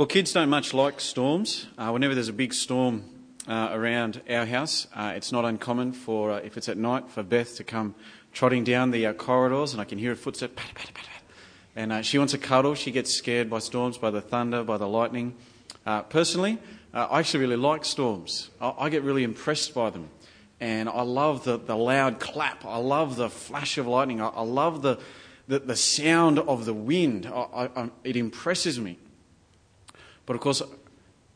Well, kids don't much like storms. Uh, whenever there's a big storm uh, around our house, uh, it's not uncommon for, uh, if it's at night, for Beth to come trotting down the uh, corridors and I can hear a footstep, pat, pat, pat, and uh, she wants a cuddle. She gets scared by storms, by the thunder, by the lightning. personally, I actually really like storms. I, I, get really impressed by them. And I love the, the loud clap. I love the flash of lightning. I, I love the, the, the, sound of the wind. I, it impresses me. But of course,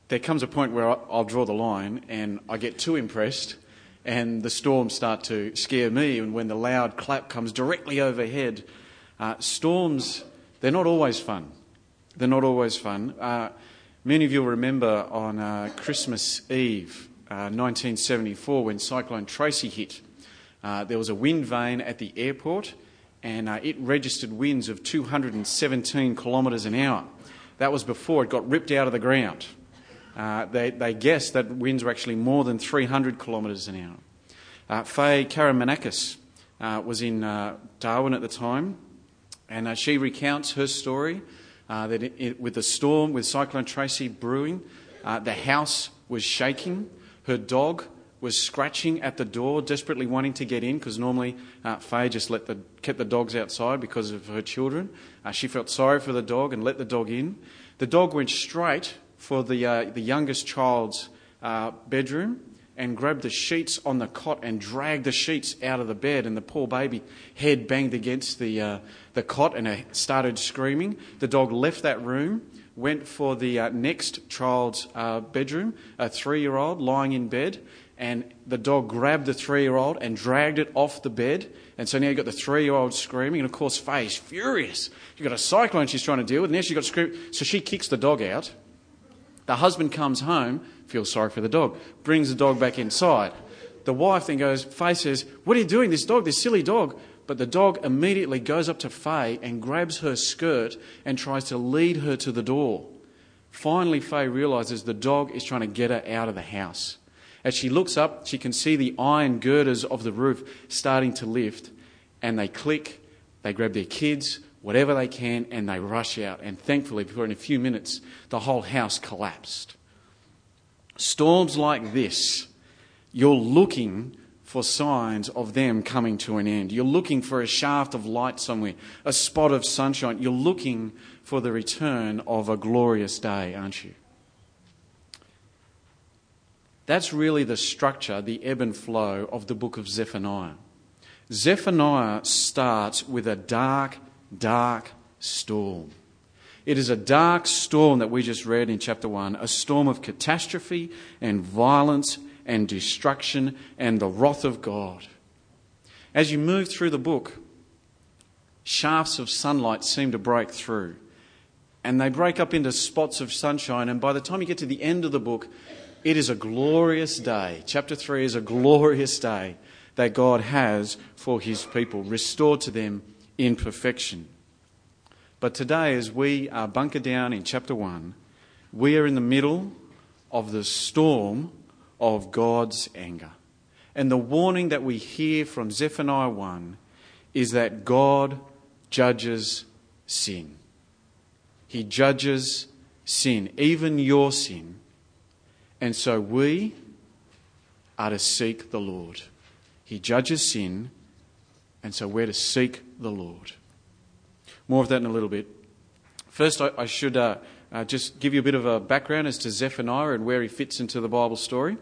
there comes a point where I'll draw the line and I get too impressed and the storms start to scare me. And when the loud clap comes directly overhead, uh, storms, they're not always fun. They're not always fun. Uh, many of you will remember on uh, Christmas Eve, 1974, uh, when Cyclone Tracy hit, uh, there was a wind vane at the airport and uh, it registered winds of 217 kilometres an hour. That was before it got ripped out of the ground. Uh, they, they guessed that winds were actually more than 300 kilometres an hour. Uh, Faye Karamanakis uh, was in uh, Darwin at the time, and uh, she recounts her story uh, that it, it, with the storm, with Cyclone Tracy brewing, the house was shaking. Her dog was scratching at the door, desperately wanting to get in because normally uh, Faye just let the, kept the dogs outside because of her children. Uh, she felt sorry for the dog and let the dog in. The dog went straight for the, uh, the youngest child's uh, bedroom and grabbed the sheets on the cot and dragged the sheets out of the bed. And the poor baby head banged against the, uh, the cot and started screaming. The dog left that room went for the uh, next child's uh, bedroom, a three year old lying in bed, and the dog grabbed the three year old and dragged it off the bed. And so now you've got the three year old screaming, and of course, Faye's furious. You've got a cyclone she's trying to deal with, and now she's got scream. So she kicks the dog out. The husband comes home, feels sorry for the dog, brings the dog back inside. The wife then goes, Faye says, What are you doing? This dog, this silly dog. But the dog immediately goes up to Faye and grabs her skirt and tries to lead her to the door. Finally, Faye realizes the dog is trying to get her out of the house. As she looks up, she can see the iron girders of the roof starting to lift, and they click, they grab their kids, whatever they can, and they rush out. And thankfully, before in a few minutes, the whole house collapsed. Storms like this, you're looking for signs of them coming to an end. You're looking for a shaft of light somewhere, a spot of sunshine. You're looking for the return of a glorious day, aren't you? That's really the structure, the ebb and flow of the book of Zephaniah. Zephaniah starts with a dark, dark storm. It is a dark storm that we just read in chapter 1, a storm of catastrophe and violence and destruction and the wrath of God. As you move through the book, shafts of sunlight seem to break through. And they break up into spots of sunshine. And by the time you get to the end of the book, it is a glorious day. Chapter 3 is a glorious day that God has for his people, restored to them in perfection. But today, as we are bunker down in chapter 1, we are in the middle of the storm of God's anger. And the warning that we hear from Zephaniah 1 is that God judges sin. He judges sin, even your sin. And so we are to seek the Lord. He judges sin, and so we're to seek the Lord. More of that in a little bit. First, I, I should uh, uh, just give you a bit of a background as to Zephaniah and where he fits into the Bible story.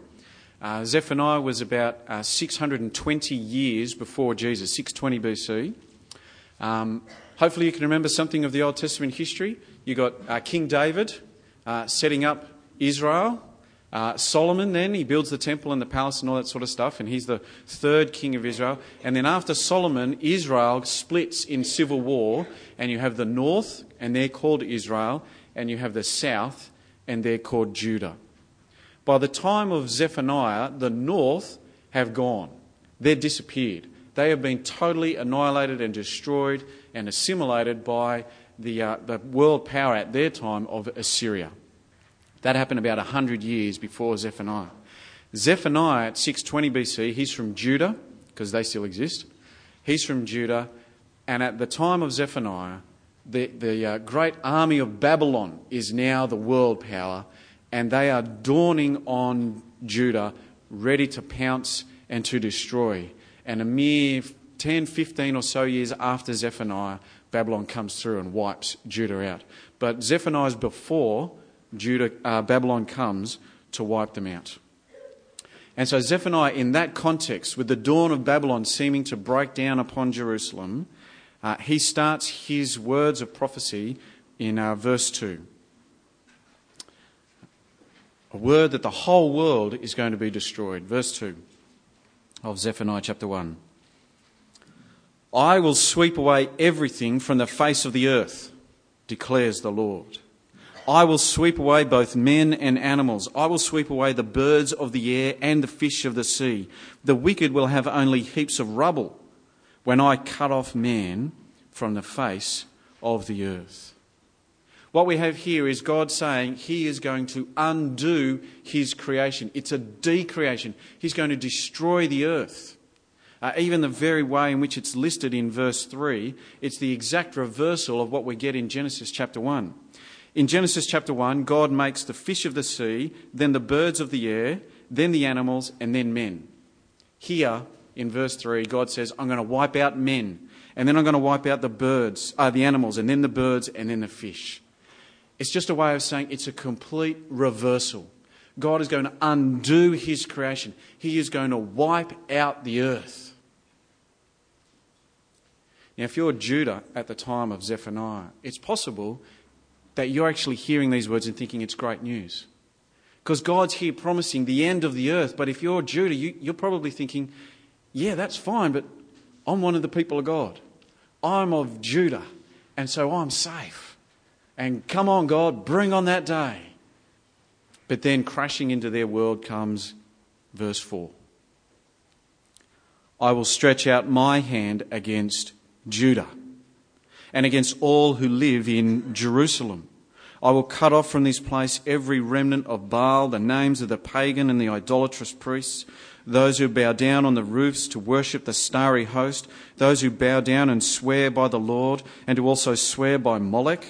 Uh, Zephaniah was about uh, 620 years before Jesus, 620 BC. Um, hopefully, you can remember something of the Old Testament history. You got uh, King David uh, setting up Israel. Uh, Solomon, then, he builds the temple and the palace and all that sort of stuff, and he's the third king of Israel. And then after Solomon, Israel splits in civil war, and you have the north, and they're called Israel, and you have the south, and they're called Judah. By the time of Zephaniah, the north have gone. They're disappeared. They have been totally annihilated and destroyed and assimilated by the, uh, the world power at their time of Assyria. That happened about 100 years before Zephaniah. Zephaniah at 620 BC, he's from Judah, because they still exist. He's from Judah, and at the time of Zephaniah, the, the uh, great army of Babylon is now the world power, and they are dawning on Judah, ready to pounce and to destroy. And a mere 10, 15 or so years after Zephaniah, Babylon comes through and wipes Judah out. But Zephaniah is before Judah, uh, Babylon comes to wipe them out. And so Zephaniah, in that context, with the dawn of Babylon seeming to break down upon Jerusalem, uh, he starts his words of prophecy in uh, verse 2. A word that the whole world is going to be destroyed. Verse 2 of Zephaniah chapter 1. I will sweep away everything from the face of the earth, declares the Lord. I will sweep away both men and animals. I will sweep away the birds of the air and the fish of the sea. The wicked will have only heaps of rubble when I cut off man from the face of the earth. What we have here is God saying He is going to undo His creation. It's a decreation. He's going to destroy the earth. Uh, even the very way in which it's listed in verse 3, it's the exact reversal of what we get in Genesis chapter 1. In Genesis chapter 1, God makes the fish of the sea, then the birds of the air, then the animals, and then men. Here, in verse 3, God says, I'm going to wipe out men, and then I'm going to wipe out the birds, uh, the animals, and then the birds, and then the fish. It's just a way of saying it's a complete reversal. God is going to undo his creation. He is going to wipe out the earth. Now, if you're Judah at the time of Zephaniah, it's possible that you're actually hearing these words and thinking it's great news. Because God's here promising the end of the earth. But if you're Judah, you, are probably thinking, yeah, that's fine, but I'm one of the people of God. I'm of Judah, and so I'm safe. And come on, God, bring on that day. But then crashing into their world comes verse 4 I will stretch out my hand against Judah and against all who live in Jerusalem. I will cut off from this place every remnant of Baal, the names of the pagan and the idolatrous priests those who bow down on the roofs to worship the starry host, those who bow down and swear by the Lord, and who also swear by Molech,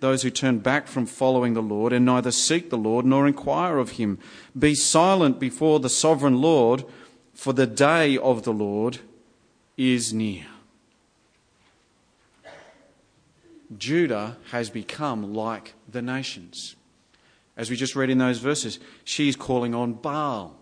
those who turn back from following the Lord and neither seek the Lord nor inquire of him. Be silent before the sovereign Lord, for the day of the Lord is near. Judah has become like the nations. As we just read in those verses, she's calling on Baal.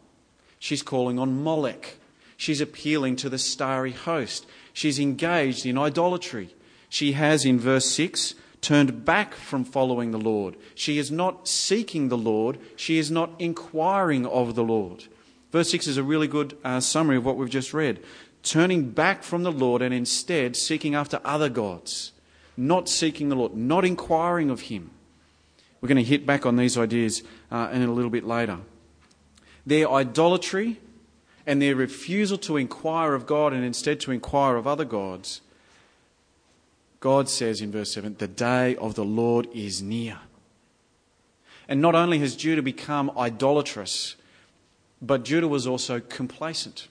She's calling on Molech. She's appealing to the starry host. She's engaged in idolatry. She has, in verse 6, turned back from following the Lord. She is not seeking the Lord. She is not inquiring of the Lord. Verse 6 is a really good uh, summary of what we've just read. Turning back from the Lord and instead seeking after other gods. Not seeking the Lord, not inquiring of Him. We're going to hit back on these ideas uh, in a little bit later their idolatry and their refusal to inquire of God and instead to inquire of other gods, God says in verse 7 the day of the Lord is near. And not only has Judah become idolatrous, but Judah was also complacent.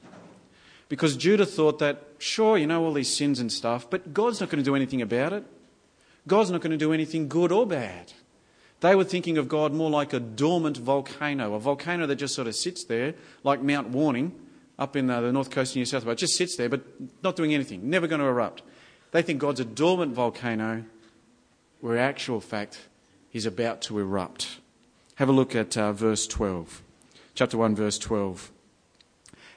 Because Judah thought that, sure, you know, all these sins and stuff, but God's not going to do anything about it. God's not going to do anything good or bad. They were thinking of God more like a dormant volcano, a volcano that just sort of sits there, like Mount Warning up in the north coast of New South Wales. Just sits there, but not doing anything, never going to erupt. They think God's a dormant volcano, where actual fact, he's about to erupt. Have a look at uh, verse 12, chapter 1, verse 12.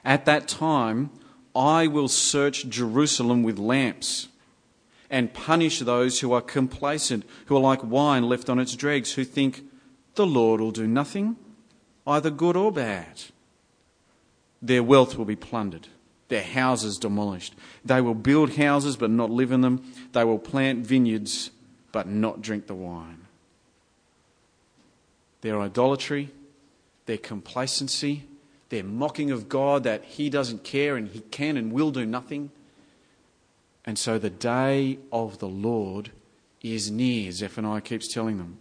At that time, I will search Jerusalem with lamps and punish those who are complacent, who are like wine left on its dregs, who think the Lord will do nothing, either good or bad. Their wealth will be plundered, their houses demolished. They will build houses but not live in them. They will plant vineyards but not drink the wine. Their idolatry, their complacency, their mocking of God that He doesn't care and He can and will do nothing and so the day of the Lord is near, Zephaniah keeps telling them.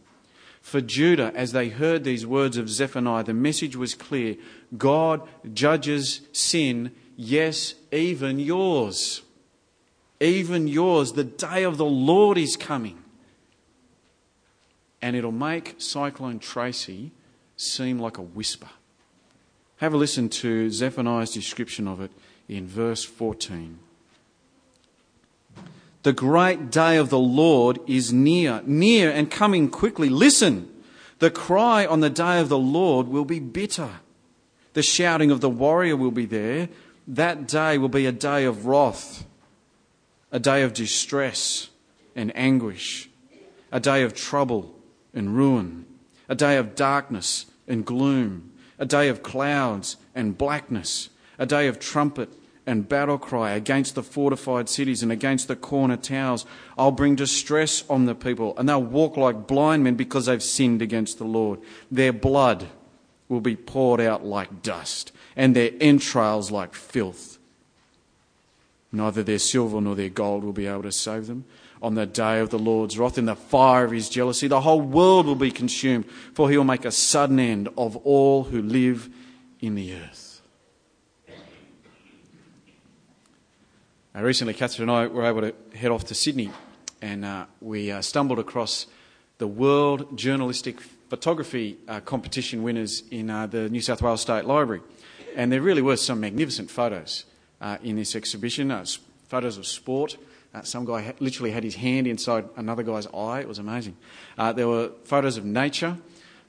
For Judah, as they heard these words of Zephaniah, the message was clear God judges sin, yes, even yours. even yours. The day of the Lord is coming. And it'll make Cyclone Tracy seem like a whisper. Have a listen to Zephaniah's description of it in verse 14. The great day of the Lord is near, near and coming quickly. Listen, the cry on the day of the Lord will be bitter. The shouting of the warrior will be there. That day will be a day of wrath, a day of distress and anguish, a day of trouble and ruin, a day of darkness and gloom, a day of clouds and blackness, a day of trumpet and battle cry against the fortified cities and against the corner towers. I'll bring distress on the people, and they'll walk like blind men because they've sinned against the Lord. Their blood will be poured out like dust, and their entrails like filth. Neither their silver nor their gold will be able to save them. On the day of the Lord's wrath, in the fire of his jealousy, the whole world will be consumed, for he will make a sudden end of all who live in the earth. Uh, recently, Catherine and I were able to head off to Sydney and uh, we uh, stumbled across the World Journalistic Photography uh, Competition winners in uh, the New South Wales State Library. And there really were some magnificent photos uh, in this exhibition photos of sport. some guy ha- literally had his hand inside another guy's eye. It was amazing. there were photos of nature.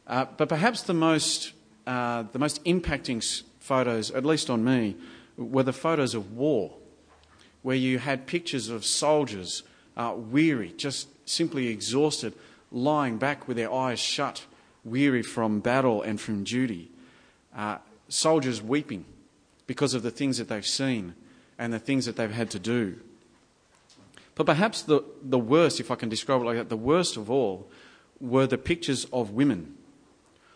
but perhaps the most, the most impacting photos, at least on me, were the photos of war where you had pictures of soldiers uh, weary, just simply exhausted, lying back with their eyes shut, weary from battle and from duty. Uh, soldiers weeping because of the things that they've seen and the things that they've had to do. But perhaps the, the worst, if I can describe it like that, the worst of all were the pictures of women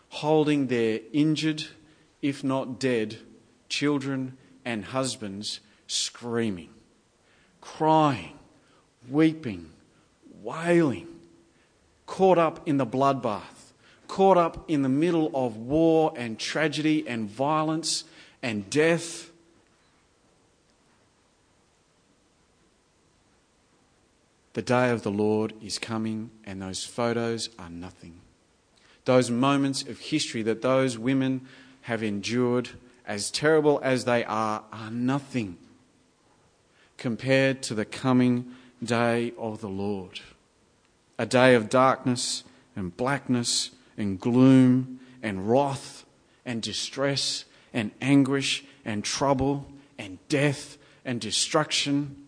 holding their injured, if not dead, children and husbands screaming crying, weeping, wailing, caught up in the bloodbath, caught up in the middle of war and tragedy and violence and death. The day of the Lord is coming, and those photos are nothing. Those moments of history that those women have endured, as terrible as they are, are nothing compared to the coming day of the Lord. A day of darkness and blackness and gloom and wrath and distress and anguish and trouble and death and destruction.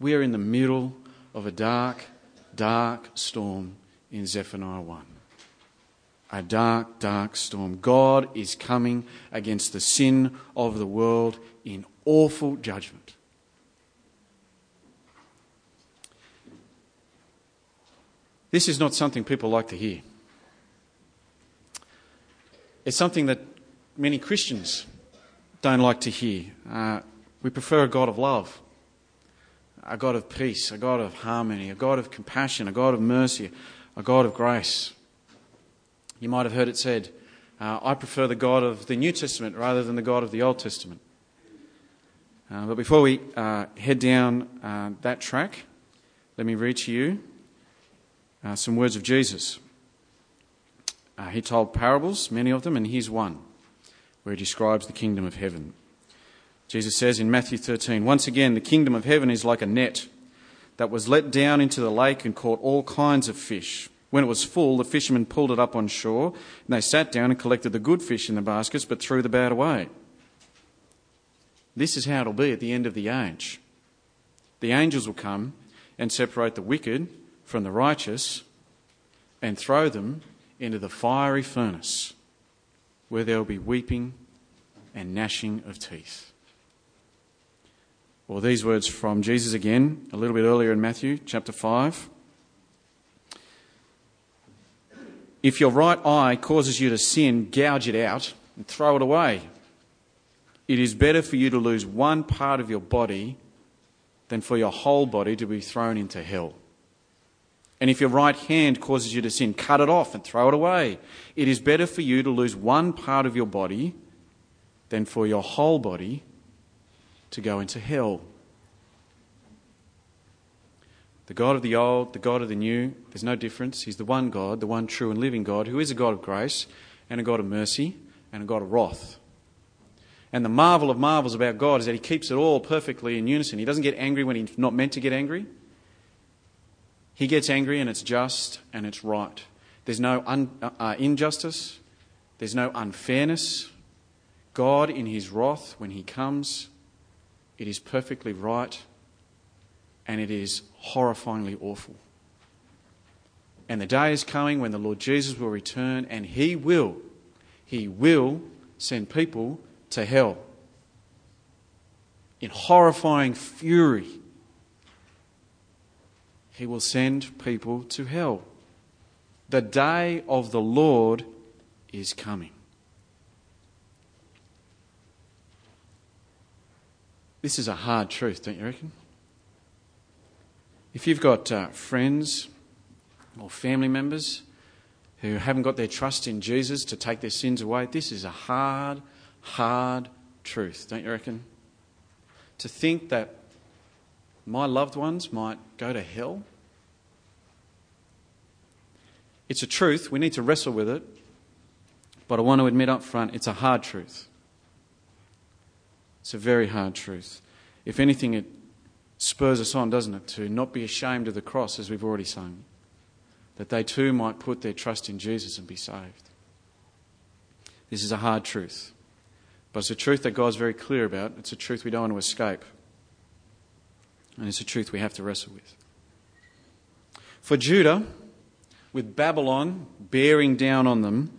We are in the middle of a dark, dark storm in Zephaniah 1. A dark, dark storm. God is coming against the sin of the world in awful judgment. This is not something people like to hear. It's something that many Christians don't like to hear. Uh, we prefer a God of love, a God of peace, a God of harmony, a God of compassion, a God of mercy, a God of grace. You might have heard it said, uh, I prefer the God of the New Testament rather than the God of the Old Testament. Uh, but before we uh, head down uh, that track, let me read to you uh, some words of Jesus. Uh, he told parables, many of them, and here's one where he describes the kingdom of heaven. Jesus says in Matthew 13, Once again, the kingdom of heaven is like a net that was let down into the lake and caught all kinds of fish. When it was full, the fishermen pulled it up on shore, and they sat down and collected the good fish in the baskets, but threw the bad away. This is how it'll be at the end of the age. The angels will come and separate the wicked from the righteous and throw them into the fiery furnace where there will be weeping and gnashing of teeth. Well, these words from Jesus again, a little bit earlier in Matthew chapter 5. If your right eye causes you to sin, gouge it out and throw it away. It is better for you to lose one part of your body than for your whole body to be thrown into hell. And if your right hand causes you to sin, cut it off and throw it away. It is better for you to lose one part of your body than for your whole body to go into hell. The God of the old, the God of the new, there's no difference. He's the one God, the one true and living God, who is a God of grace and a God of mercy and a God of wrath. And the marvel of marvels about God is that He keeps it all perfectly in unison. He doesn't get angry when He's not meant to get angry. He gets angry and it's just and it's right. There's no un, uh, uh injustice, there's no unfairness. God, in His wrath, when He comes, it is perfectly right and it is horrifyingly awful. And the day is coming when the Lord Jesus will return and He will, He will send people to hell in horrifying fury. He will send people to hell. The day of the Lord is coming. This is a hard truth, don't you reckon? If you've got uh, friends or family members who haven't got their trust in Jesus to take their sins away, this is a hard, hard truth, don't you reckon? To think that my loved ones might go to hell. It's a truth. We need to wrestle with it. But I want to admit up front, it's a hard truth. It's a very hard truth. If anything, it spurs us on, doesn't it, to not be ashamed of the cross, as we've already sung, that they too might put their trust in Jesus and be saved. This is a hard truth, but it's a truth that God's very clear about. It's a truth we don't want to escape, and it's a truth we have to wrestle with. For Judah, with Babylon bearing down on them,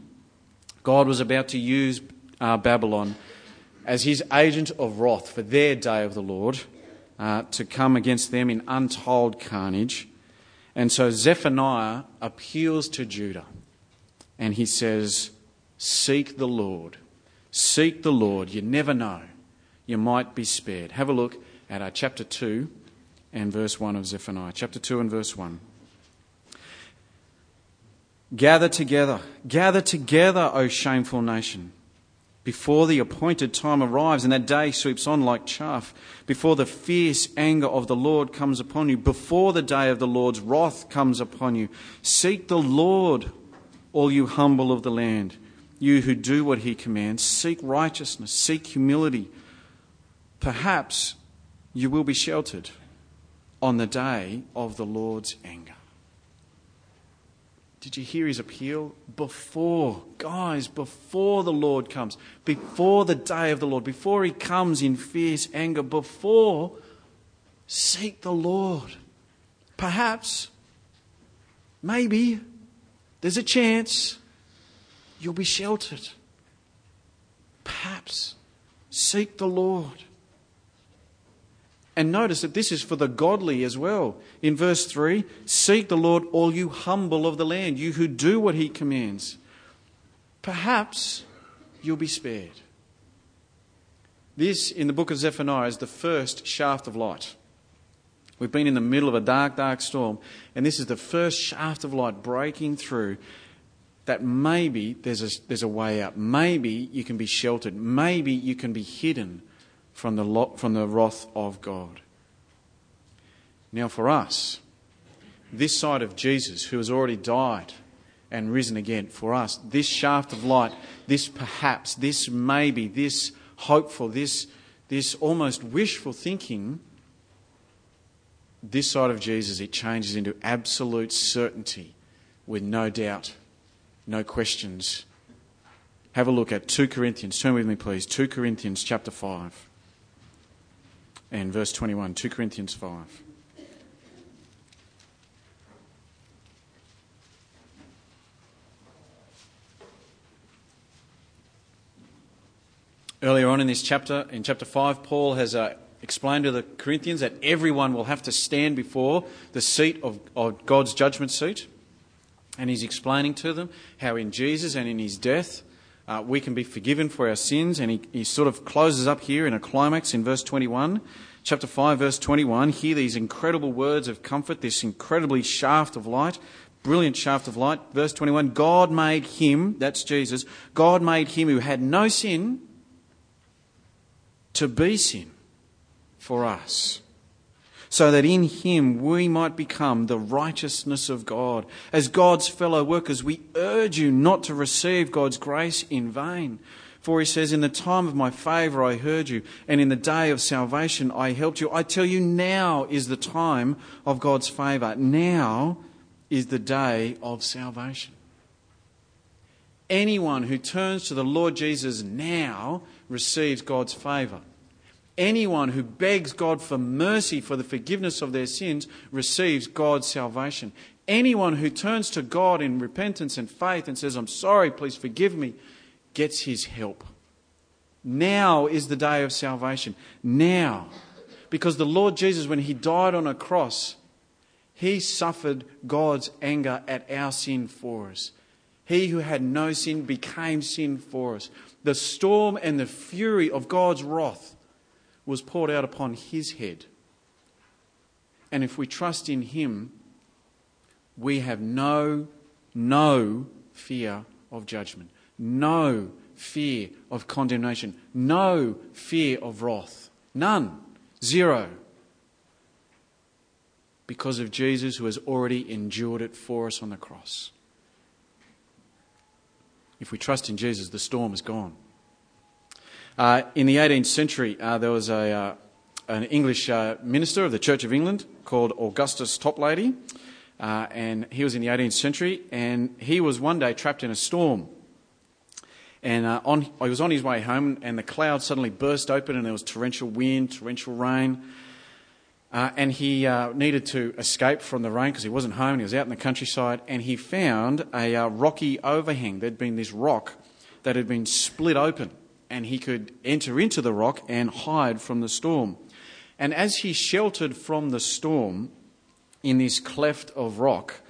God was about to use uh, Babylon as his agent of wrath for their day of the Lord uh, to come against them in untold carnage. And so Zephaniah appeals to Judah and he says, Seek the Lord. Seek the Lord. You never know. You might be spared. Have a look at our chapter 2 and verse 1 of Zephaniah. Chapter 2 and verse 1. Gather together, gather together, O shameful nation before the appointed time arrives and that day sweeps on like chaff, before the fierce anger of the Lord comes upon you, before the day of the Lord's wrath comes upon you. Seek the Lord, all you humble of the land, you who do what he commands. Seek righteousness, seek humility. Perhaps you will be sheltered on the day of the Lord's anger. Did you hear his appeal? Before, guys, before the Lord comes, before the day of the Lord, before he comes in fierce anger, before, seek the Lord. Perhaps, maybe, there's a chance you'll be sheltered. Perhaps, seek the Lord. And notice that this is for the godly as well. In verse 3 Seek the Lord, all you humble of the land, you who do what he commands. Perhaps you'll be spared. This, in the book of Zephaniah, is the first shaft of light. We've been in the middle of a dark, dark storm, and this is the first shaft of light breaking through that maybe there's a, there's a way out. Maybe you can be sheltered. Maybe you can be hidden from the, from the wrath of God. Now, for us, this side of Jesus, who has already died and risen again, for us, this shaft of light, this perhaps, this maybe, this hopeful, this, this almost wishful thinking, this side of Jesus, it changes into absolute certainty with no doubt, no questions. Have a look at 2 Corinthians. Turn with me, please. 2 Corinthians chapter 5 and verse 21, 2 Corinthians 5. Earlier on in this chapter, in chapter 5, Paul has uh, explained to the Corinthians that everyone will have to stand before the seat of, of God's judgment seat. And he's explaining to them how in Jesus and in his death, uh, we can be forgiven for our sins. And he, he sort of closes up here in a climax in verse 21, chapter 5, verse 21. Hear these incredible words of comfort, this incredibly shaft of light, brilliant shaft of light. Verse 21 God made him, that's Jesus, God made him who had no sin to be sin, for us, so that in him we might become the righteousness of God. As God's fellow workers, we urge you not to receive God's grace in vain. For he says, In the time of my favour I heard you, and in the day of salvation I helped you. I tell you, now is the time of God's favour. Now is the day of salvation. Anyone who turns to the Lord Jesus now receives God's favour. Anyone who begs God for mercy for the forgiveness of their sins receives God's salvation. Anyone who turns to God in repentance and faith and says, I'm sorry, please forgive me, gets his help. Now is the day of salvation. Now. Because the Lord Jesus, when he died on a cross, he suffered God's anger at our sin for us. He who had no sin became sin for us. The storm and the fury of God's wrath was poured out upon his head. And if we trust in him, we have no, no fear of judgment no fear of condemnation, no fear of wrath. None. Zero. Because of Jesus who has already endured it for us on the cross. If we trust in Jesus, the storm is gone. Uh, in the 18th century, uh, there was a, uh, an English uh, minister of the Church of England called Augustus Toplady, and he was in the 18th century, and he was one day trapped in a storm. And on, he was on his way home, and the clouds suddenly burst open, and there was torrential wind, torrential rain. Uh, and he uh, needed to escape from the rain because he wasn't home. He was out in the countryside, and he found a uh, rocky overhang. There'd been this rock that had been split open, and he could enter into the rock and hide from the storm. And as he sheltered from the storm in this cleft of rock,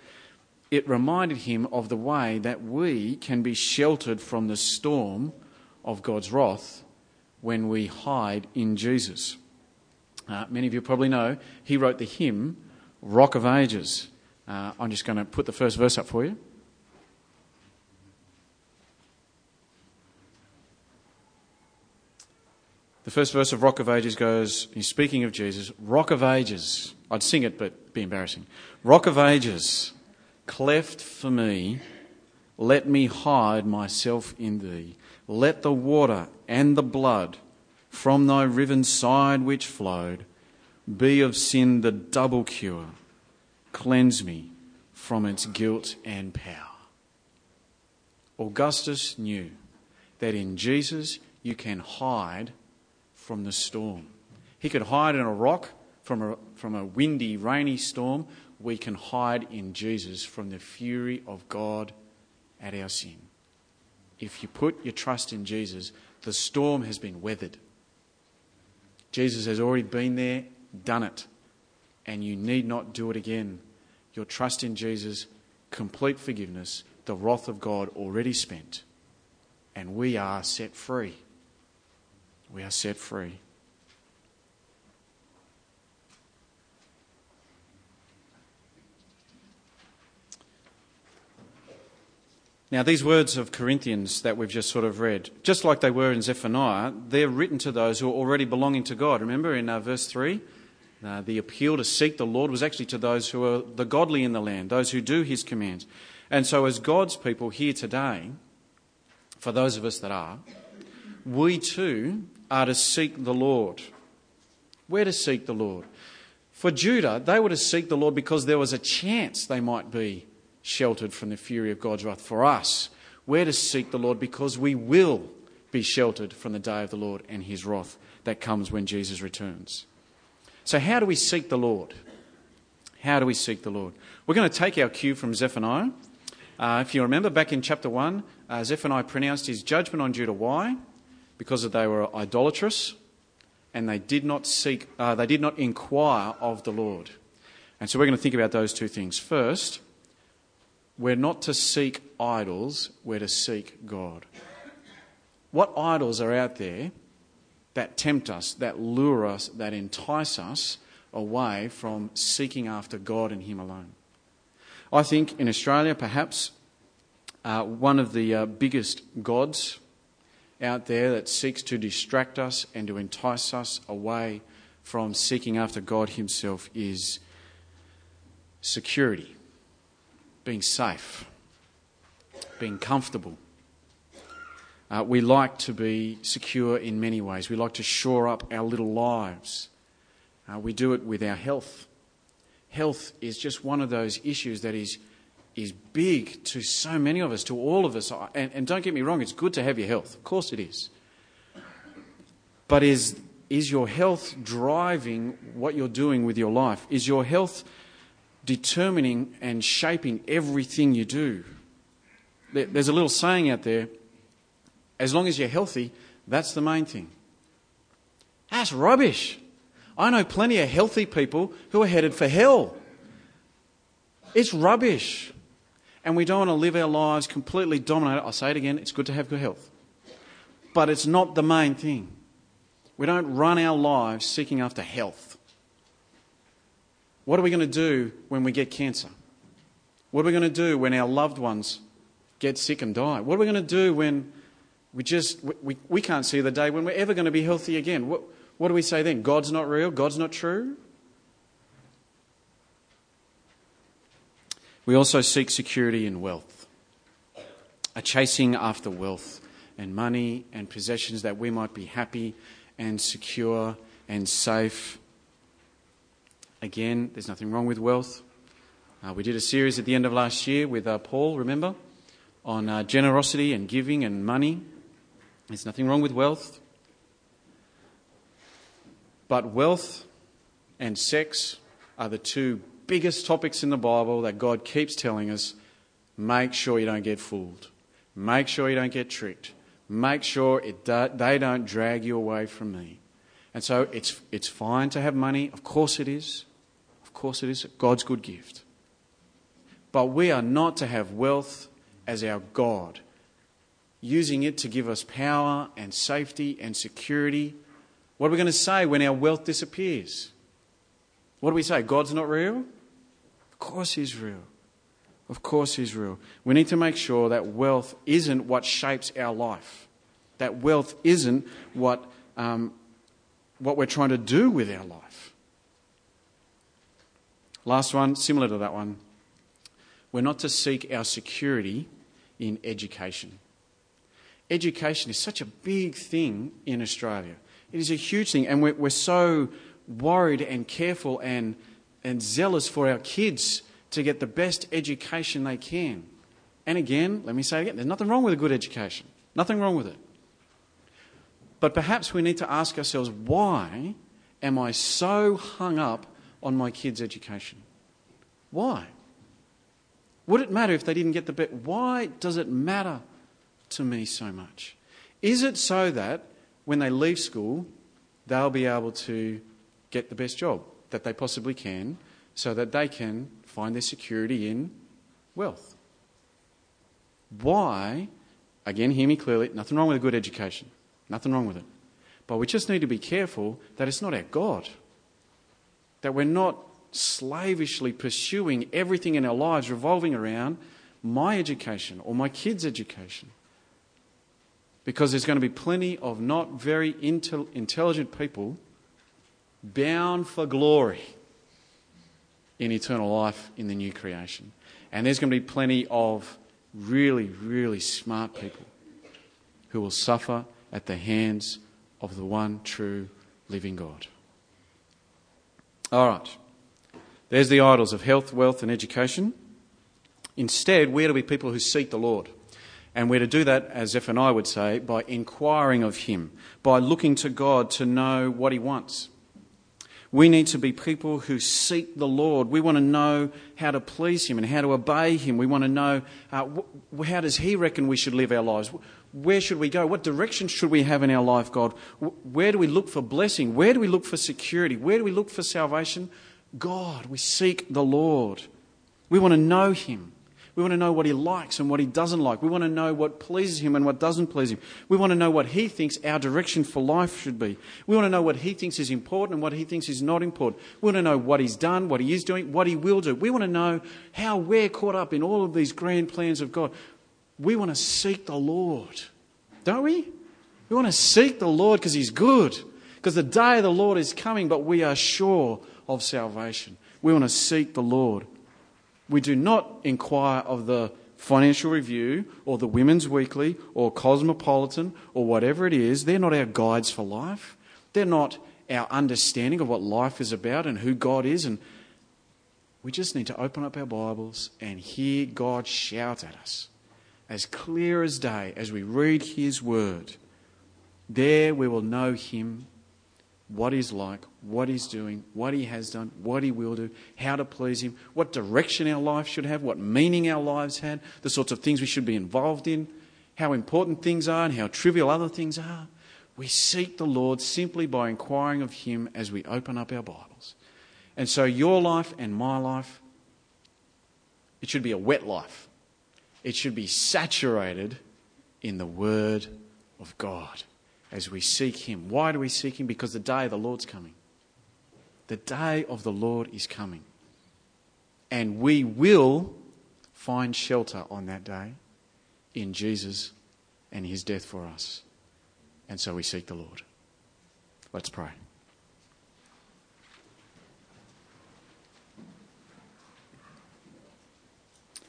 it reminded him of the way that we can be sheltered from the storm of God's wrath when we hide in Jesus. Uh, many of you probably know he wrote the hymn Rock of Ages. Uh, I'm just going to put the first verse up for you. The first verse of Rock of Ages goes, he's speaking of Jesus, Rock of Ages. I'd sing it, but be embarrassing. Rock of Ages, cleft for me, let me hide myself in thee. Let the water and the blood from thy riven side which flowed be of sin the double cure. Cleanse me from its guilt and power. Augustus knew that in Jesus you can hide from the storm. He could hide in a rock from a, from a windy, rainy storm, we can hide in Jesus from the fury of God at our sin. If you put your trust in Jesus, the storm has been weathered. Jesus has already been there, done it, and you need not do it again. Your trust in Jesus, complete forgiveness, the wrath of God already spent, and we are set free. We are set free. Now, these words of Corinthians that we've just sort of read, just like they were in Zephaniah, they're written to those who are already belonging to God. Remember in uh, verse 3? Uh, the appeal to seek the Lord was actually to those who are the godly in the land, those who do his commands. And so, as God's people here today, for those of us that are, we too are to seek the Lord. Where to seek the Lord? For Judah, they were to seek the Lord because there was a chance they might be sheltered from the fury of God's wrath. For us, we're to seek the Lord because we will be sheltered from the day of the Lord and his wrath that comes when Jesus returns. So, how do we seek the Lord? How do we seek the Lord? We're going to take our cue from Zephaniah. Uh, if you remember back in chapter 1, uh, Zephaniah pronounced his judgment on Judah. Why? Because they were idolatrous and they did not seek, uh, they did not inquire of the Lord. And so we're going to think about those two things. First, we're not to seek idols, we're to seek God. What idols are out there that tempt us, that lure us, that entice us away from seeking after God and Him alone? I think in Australia, perhaps uh, one of the uh, biggest gods out there that seeks to distract us and to entice us away from seeking after God Himself is security, being safe, being comfortable. Uh, we like to be secure in many ways. We like to shore up our little lives. Uh, we do it with our health. Health is just one of those issues that is, is big to so many of us, to all of us. And, and don't get me wrong, it's good to have your health. Of course it is. But is, is your health driving what you're doing with your life? Is your health determining and shaping everything you do? There's a little saying out there as long as you're healthy, that's the main thing. That's rubbish. I know plenty of healthy people who are headed for hell. It's rubbish. And we don't want to live our lives completely dominated. I'll say it again it's good to have good health. But it's not the main thing. We don't run our lives seeking after health. What are we going to do when we get cancer? What are we going to do when our loved ones get sick and die? What are we going to do when we just we, we can't see the day when we're ever going to be healthy again? What, what do we say then? God's not real? God's not true? We also seek security in wealth, a chasing after wealth and money and possessions that we might be happy and secure and safe. Again, there's nothing wrong with wealth. Uh, we did a series at the end of last year with uh, Paul, remember, on uh, generosity and giving and money. There's nothing wrong with wealth. But wealth and sex are the two biggest topics in the Bible that God keeps telling us make sure you don't get fooled, make sure you don't get tricked, make sure it they don't drag you away from me. And so it's, it's fine to have money. Of course it is. Of course it is. God's good gift. But we are not to have wealth as our God, using it to give us power and safety and security. What are we going to say when our wealth disappears? What do we say? God's not real? Of course He's real. Of course, He's real. We need to make sure that wealth isn't what shapes our life, that wealth isn't what, um, what we're trying to do with our life. Last one, similar to that one. We're not to seek our security in education. Education is such a big thing in Australia. It is a huge thing, and we're, we're so worried and careful and, and zealous for our kids to get the best education they can. And again, let me say it again there's nothing wrong with a good education, nothing wrong with it. But perhaps we need to ask ourselves why am I so hung up on my kids' education? Why? Would it matter if they didn't get the best? Why does it matter to me so much? Is it so that when they leave school, they'll be able to get the best job that they possibly can so that they can find their security in wealth. Why? Again, hear me clearly. Nothing wrong with a good education. Nothing wrong with it. But we just need to be careful that it's not our God. That we're not slavishly pursuing everything in our lives revolving around my education or my kids' education. Because there's going to be plenty of not very intel- intelligent people bound for glory in eternal life in the new creation. And there's going to be plenty of really, really smart people who will suffer at the hands of the one true living God. All right. There's the idols of health, wealth, and education. Instead, we're to be people who seek the Lord. And we're to do that, as Zephaniah would say, by inquiring of Him, by looking to God to know what He wants. We need to be people who seek the Lord. We want to know how to please Him and how to obey Him. We want to know uh, wh- how does He reckon we should live our lives? Where should we go? What direction should we have in our life, God? Where do we look for blessing? Where do we look for security? Where do we look for salvation? God. We seek the Lord. We want to know Him. We want to know what he likes and what he doesn't like. We want to know what pleases him and what doesn't please him. We want to know what he thinks our direction for life should be. We want to know what he thinks is important and what he thinks is not important. We want to know what he's done, what he is doing, what he will do. We want to know how we're caught up in all of these grand plans of God. We want to seek the Lord, don't we? We want to seek the Lord because he's good, Because the day of the Lord is coming, but we are sure of salvation. We want to seek the Lord. We do not inquire of the Financial Review or the Women's Weekly or Cosmopolitan or whatever it is. They're not our guides for life. They're not our understanding of what life is about and who God is. And we just need to open up our Bibles and hear God shout at us as clear as day as we read His Word. There we will know Him, what He's like, what He's doing, what He has done, what He will do, how to please Him, what direction our life should have, what meaning our lives had, the sorts of things we should be involved in, how important things are and how trivial other things are. We seek the Lord simply by inquiring of Him as we open up our Bibles. And so, your life and my life, it should be a wet life. It should be saturated in the Word of God as we seek Him. Why do we seek Him? Because the day of the Lord's coming. The day of the Lord is coming. And we will find shelter on that day in Jesus and His death for us. And so we seek the Lord. Let's pray.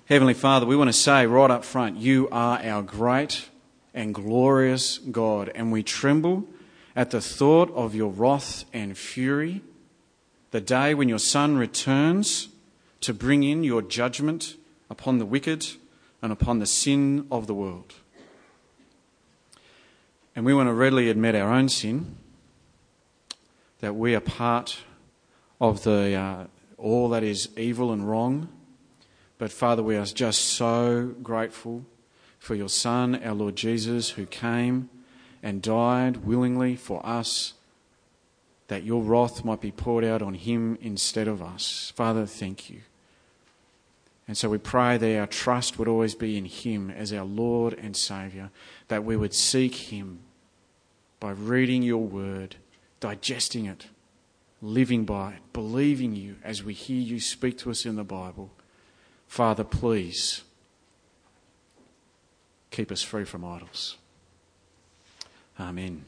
Heavenly Father, we want to say right up front, you are our great and glorious God, and we tremble at the thought of your wrath and fury, the day when your Son returns to bring in your judgment upon the wicked and upon the sin of the world. And we want to readily admit our own sin, that we are part of the, uh, all that is evil and wrong. But Father, we are just so grateful for your Son, our Lord Jesus, who came and died willingly for us, that your wrath might be poured out on him instead of us. Father, thank you. And so we pray that our trust would always be in Him as our Lord and Saviour, that we would seek Him by reading your word, digesting it, living by it, believing you as we hear you speak to us in the Bible. Father, please keep us free from idols. Amen.